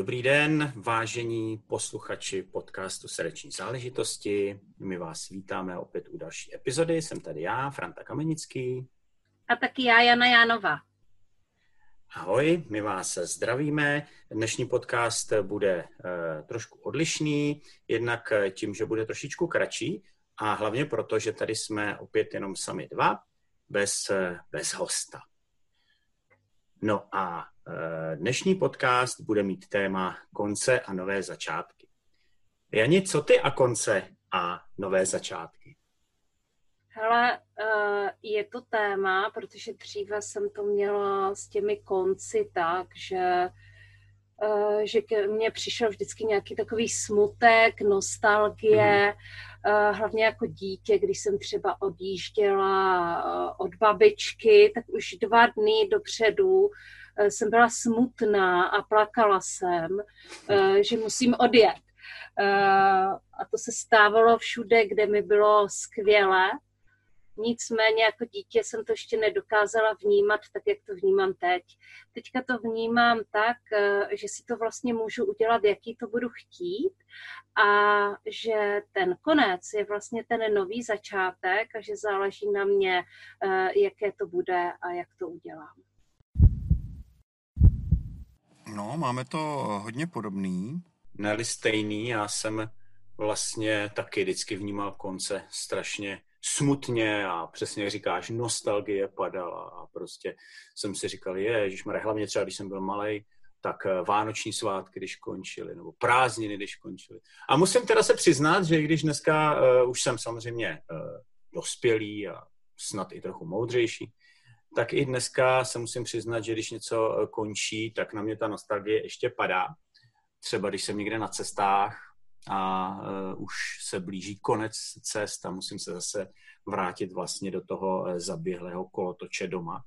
Dobrý den, vážení posluchači podcastu Srdeční záležitosti. My vás vítáme opět u další epizody. Jsem tady já, Franta Kamenický. A taky já, Jana Jánova. Ahoj, my vás zdravíme. Dnešní podcast bude uh, trošku odlišný, jednak tím, že bude trošičku kratší a hlavně proto, že tady jsme opět jenom sami dva, bez, bez hosta. No a Eh, dnešní podcast bude mít téma konce a nové začátky. Jani, co ty a konce a nové začátky? Hele, eh, je to téma, protože dříve jsem to měla s těmi konci tak, že eh, že ke mně přišel vždycky nějaký takový smutek, nostalgie, mm. hlavně jako dítě, když jsem třeba odjížděla od babičky, tak už dva dny dopředu jsem byla smutná a plakala jsem, eh, že musím odjet. Eh, a to se stávalo všude, kde mi bylo skvěle. Nicméně jako dítě jsem to ještě nedokázala vnímat tak, jak to vnímám teď. Teďka to vnímám tak, že si to vlastně můžu udělat, jaký to budu chtít a že ten konec je vlastně ten nový začátek a že záleží na mě, jaké to bude a jak to udělám. No, máme to hodně podobný. Neli stejný, já jsem vlastně taky vždycky vnímal konce strašně smutně a přesně říkáš, nostalgie padala a prostě jsem si říkal, je, hlavně třeba, když jsem byl malý, tak eh, vánoční svátky, když končily, nebo prázdniny, když končily. A musím teda se přiznat, že když dneska uh, už jsem samozřejmě uh, dospělý a snad i trochu moudřejší, tak i dneska se musím přiznat, že když něco eh, končí, tak na mě ta nostalgie ještě padá. Třeba když jsem někde na cestách a uh, už se blíží konec cest a musím se zase vrátit vlastně do toho uh, zaběhlého kolotoče doma,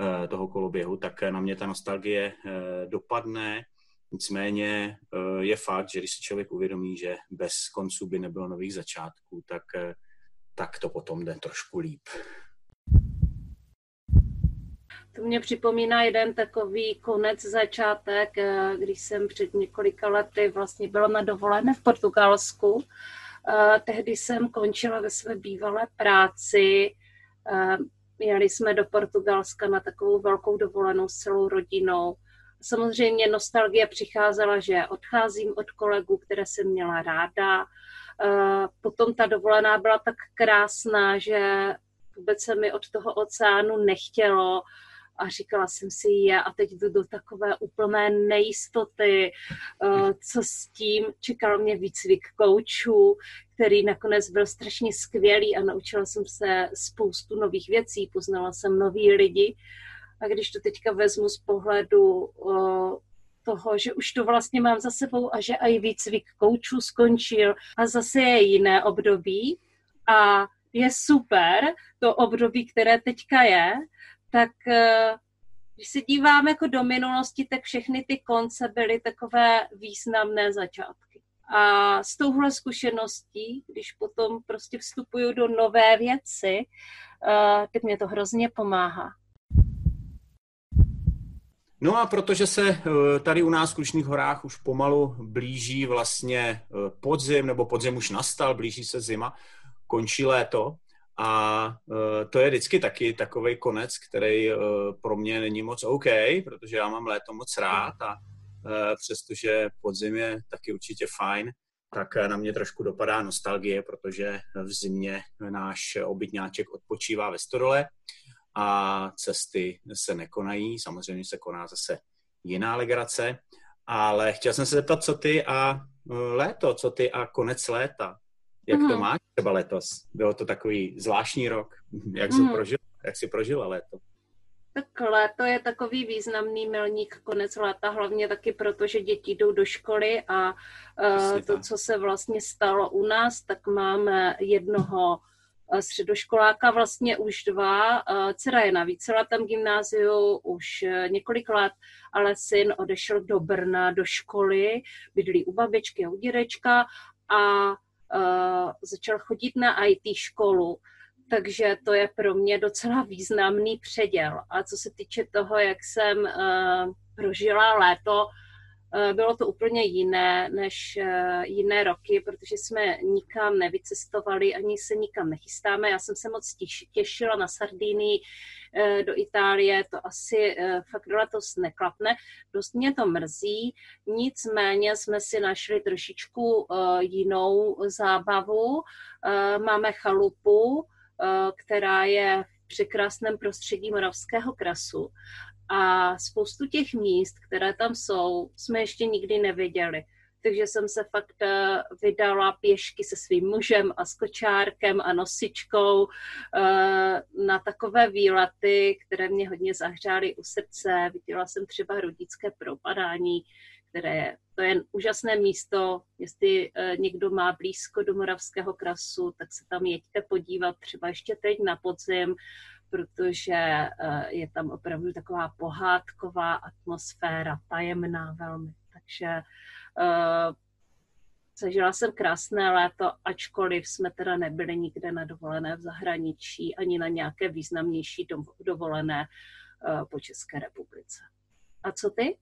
uh, toho koloběhu, tak na mě ta nostalgie uh, dopadne. Nicméně uh, je fakt, že když si člověk uvědomí, že bez konců by nebylo nových začátků, tak, uh, tak to potom jde trošku líp. To mě připomíná jeden takový konec, začátek, eh, když jsem před několika lety vlastně byla na dovolené v Portugalsku. Eh, tehdy jsem končila ve své bývalé práci. Eh, jeli jsme do Portugalska na takovou velkou dovolenou s celou rodinou. Samozřejmě nostalgie přicházela, že odcházím od kolegů, které jsem měla ráda. Potom ta dovolená byla tak krásná, že vůbec se mi od toho oceánu nechtělo a říkala jsem si je a teď jdu do takové úplné nejistoty, eh, co s tím. Čekal mě výcvik koučů, který nakonec byl strašně skvělý a naučila jsem se spoustu nových věcí, poznala jsem nový lidi. A když to teďka vezmu z pohledu eh, toho, že už to vlastně mám za sebou a že i výcvik koučů skončil a zase je jiné období a je super to období, které teďka je, tak eh, když se dívám jako do minulosti, tak všechny ty konce byly takové významné začátky. A s touhle zkušeností, když potom prostě vstupuju do nové věci, eh, tak mě to hrozně pomáhá. No a protože se eh, tady u nás v Krušných horách už pomalu blíží vlastně podzim, nebo podzim už nastal, blíží se zima, končí léto, a to je vždycky taky takový konec, který uh, pro mě není moc OK, protože já mám léto moc rád a uh, přestože podzim je taky určitě fajn, tak na mě trošku dopadá nostalgie, protože v zimě náš obytňáček odpočívá ve Stodole a cesty se nekonají. Samozřejmě se koná zase jiná legrace. Ale chtěl jsem se zeptat, co ty a léto, co ty a konec léta. Jak mm. to máš třeba letos? Bylo to takový zvláštní rok. Jak jsi, mm. prožil, jak jsi prožila léto? Tak léto je takový významný milník konec léta, hlavně taky proto, že děti jdou do školy a uh, to, co se vlastně stalo u nás, tak máme jednoho eh, středoškoláka, vlastně už dva. Uh, dcera je na víceletém gymnáziu už několik let, ale syn odešel do Brna do školy, bydlí u babičky a u dědečka a začal chodit na IT školu takže to je pro mě docela významný předěl. A co se týče toho, jak jsem uh, prožila léto, bylo to úplně jiné než uh, jiné roky, protože jsme nikam nevycestovali, ani se nikam nechystáme. Já jsem se moc těšila na Sardínii do Itálie, to asi fakt letos neklapne. Dost mě to mrzí, nicméně jsme si našli trošičku jinou zábavu. Máme chalupu, Eh, která je v překrásném prostředí Moravského krasu. A spoustu těch míst, které tam jsou, jsme ještě nikdy neviděli. Takže jsem se fakt eh, vydala pěšky se svým mužem a s kočárkem a nosičkou eh, na takové výlety, které mě hodně zahřály u srdce. Viděla jsem třeba rodické propadání, které je, to je úžasné místo, jestli uh, někdo má blízko do Moravského krasu, tak se tam jeďte podívat třeba ještě teď na podzim, protože uh, je tam opravdu taková pohádková atmosféra, tajemná velmi. Takže uh, zažila jsem krásné léto, ačkoliv jsme teda nebyli nikde na dovolené v zahraničí, ani na nějaké významnější dovolené uh, po České republice. A co ty?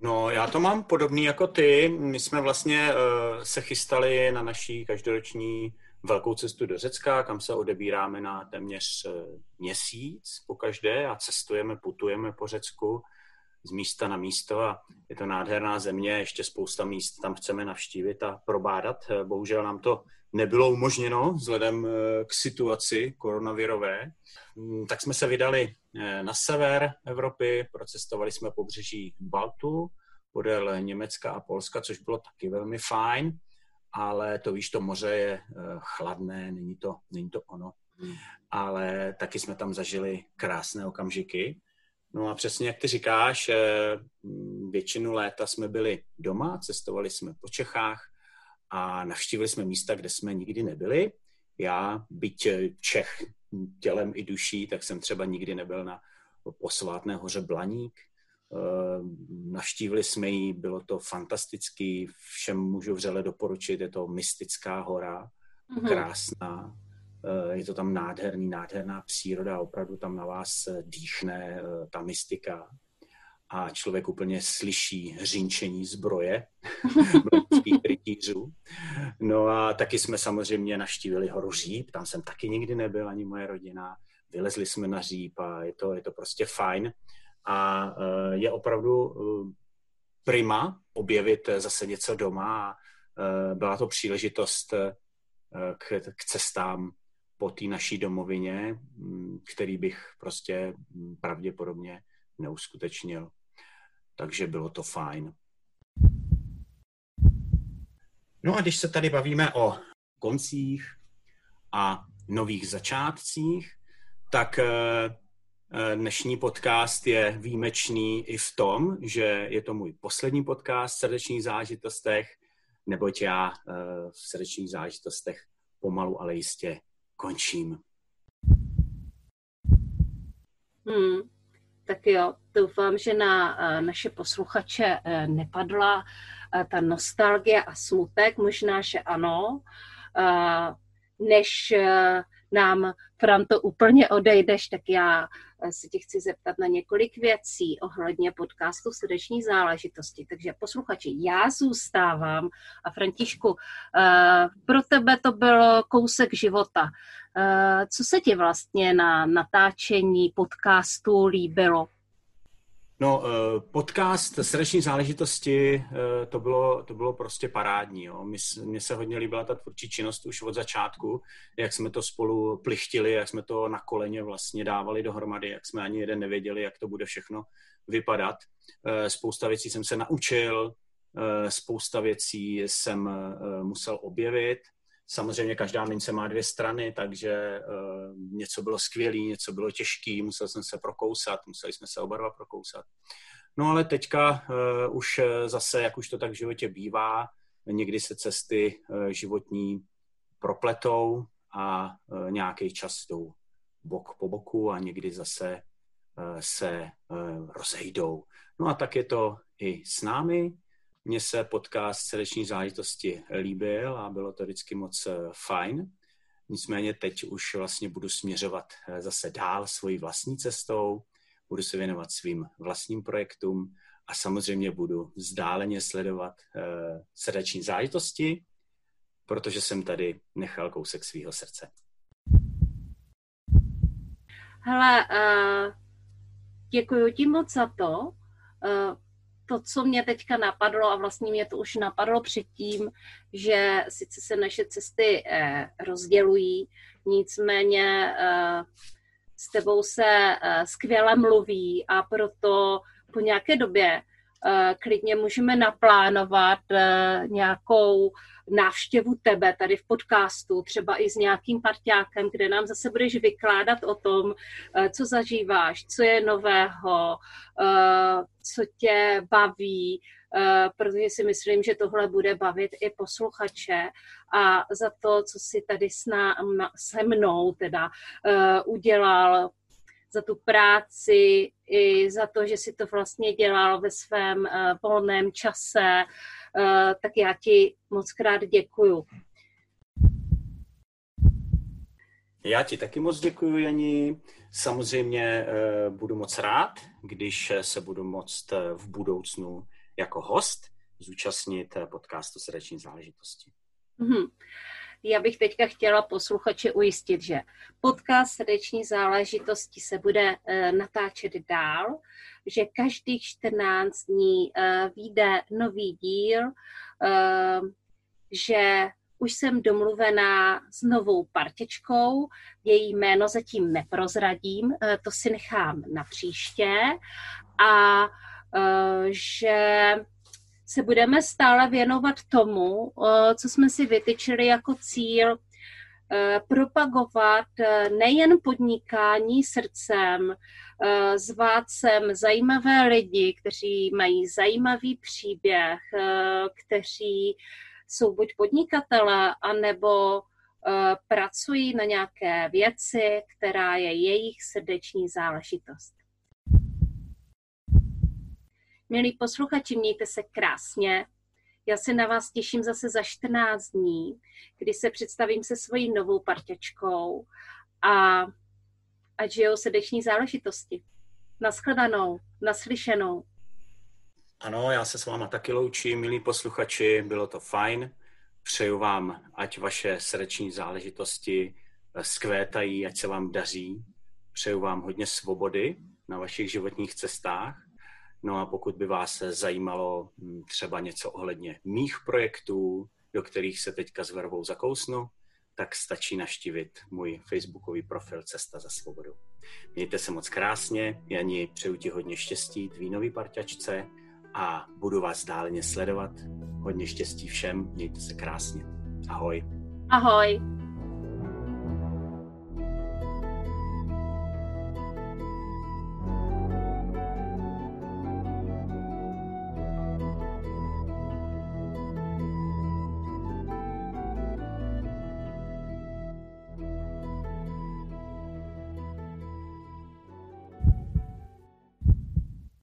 No, já to mám podobný jako ty. My jsme vlastně uh, se chystali na naší každoroční velkou cestu do Řecka, kam se odebíráme na téměř uh, měsíc po každé a cestujeme, putujeme po Řecku z místa na místo a je to nádherná země, ještě spousta míst tam chceme navštívit a probádat. Eh, bohužel nám to nebylo umožněno vzhledem k situaci koronavirové. Mm, tak jsme se vydali Eh, na sever Evropy, procestovali jsme pobřeží Baltu, podél Německa a Polska, což bylo taky velmi fajn, ale to víš, to moře je eh, chladné, není to, není to ono. Hmm. Ale taky jsme tam zažili krásné okamžiky. No a přesně jak ty říkáš, eh, většinu léta jsme byli doma, cestovali jsme po Čechách a navštívili jsme místa, kde jsme nikdy nebyli. Já, byť Čech tělem i duší, tak jsem třeba nikdy nebyl na posvátné hoře Blaník. Eh, navštívili jsme ji, bylo to fantastický, všem můžu vřele doporučit, je to mystická hora, mm-hmm. krásná, eh, je to tam nádherný, nádherná příroda, opravdu tam na vás dýchne eh, ta mystika a člověk úplně slyší hřinčení zbroje rytířů. No a taky jsme samozřejmě naštívili horu Říp, tam jsem taky nikdy nebyl, ani moje rodina. Vylezli jsme na Říp a je to, je to prostě fajn. A uh, je opravdu uh, prima objevit zase něco doma. A, uh, byla to příležitost k, k cestám po té naší domovině, který bych prostě pravděpodobně neuskutečnil takže bylo to fajn. No a když se tady bavíme o koncích a nových začátcích, tak dnešní podcast je výjimečný i v tom, že je to můj poslední podcast v srdečních zážitostech, neboť já eh, v srdečních zážitostech pomalu, ale jistě končím. Hmm. Tak jo, doufám, že na eh, naše posluchače eh, nepadla eh, ta nostalgie a smutek, možná, že ano. Než nám, Franto, úplně odejdeš, tak já se tě chci zeptat na několik věcí ohledně podcastu Srdeční záležitosti. Takže posluchači, já zůstávám a Františku, pro tebe to byl kousek života. Co se ti vlastně na natáčení podcastu líbilo? No, eh, podcast Srdeční záležitosti, eh, to bylo, to bylo prostě parádní. Jo. Mně se hodně líbila ta tvůrčí činnost už od začátku, jak jsme to spolu plichtili, jak jsme to na koleně vlastně dávali dohromady, jak jsme ani jeden nevěděli, jak to bude všechno vypadat. Eh, spousta věcí jsem se naučil, spousta věcí jsem musel objevit, Samozřejmě každá mince má dvě strany, takže uh, něco bylo skvělé, něco bylo těžké, musel jsem se prokousat, museli jsme se oba dva prokousat. No ale teďka uh, už zase, jak už to tak v životě bývá, někdy se cesty uh, životní propletou a uh, nějaký čas jdou bok po boku a někdy zase uh, se uh, rozejdou. No a tak je to i s námi. Mně se podcast srdeční záležitosti líbil a bylo to vždycky moc eh, fajn. Nicméně teď už vlastně budu směřovat eh, zase dál svojí vlastní cestou, budu se věnovat svým vlastním projektům a samozřejmě budu vzdáleně sledovat uh, srdeční záležitosti, protože jsem tady nechal kousek svého srdce. Hele, uh, děkuji ti moc za to. Uh, to, co mě teďka napadlo, a vlastně mě to už napadlo předtím, že sice se naše cesty eh, rozdělují, nicméně eh, s tebou se eh, skvěle mluví a proto po nějaké době Eh, klidně můžeme naplánovat eh, nějakou návštěvu tebe tady v podcastu, třeba i s nějakým parťákem, kde nám zase budeš vykládat o tom, eh, co zažíváš, co je nového, co tě baví, protože si myslím, že tohle bude bavit i posluchače. A za to, co si tady s ná, se mnou teda udělal za tu práci i za to, že si to vlastně dělal ve svém volném čase, tak já ti moc krát děkuju. Já ti taky moc děkuji, Jani. Samozřejmě uh, budu moc rád, když se budu moct v budoucnu jako host zúčastnit podcastu Srdeční záležitosti. Mm-hmm. Já bych teďka chtěla posluchače ujistit, že podcast Srdeční záležitosti se bude uh, natáčet dál, že každých 14 dní uh, vyjde nový díl, uh, že už jsem domluvená s novou partičkou, její jméno zatím neprozradím, to si nechám na příště a že se budeme stále věnovat tomu, eh, co jsme si vytyčili jako cíl, eh, propagovat eh, nejen podnikání srdcem, zvát sem zajímavé lidi, kteří mají zajímavý příběh, kteří jsou buď podnikatele, anebo pracují na nějaké věci, která je jejich srdeční záležitost. Milí posluchači, mějte se krásně. Já se na vás těším zase za 14 dní, kdy se představím se svojí novou parťačkou a ať žijou srdeční záležitosti. Naschledanou, naslyšenou. Ano, já se s váma taky loučím, milí posluchači, bylo to fajn. Přeju vám, ať vaše srdeční záležitosti skvétají, ať se vám daří. Přeju vám hodně svobody na vašich životních cestách No a pokud by vás zajímalo hm, třeba něco ohledně mých projektů, do kterých se teďka s Vervou zakousnu, tak stačí naštívit můj facebookový profil Cesta za svobodou. Mějte se moc krásně, Jani, přeju ti hodně štěstí, tvý nový parťačce a budu vás dálně sledovat. Hodně štěstí všem, mějte se krásně. Ahoj. Ahoj.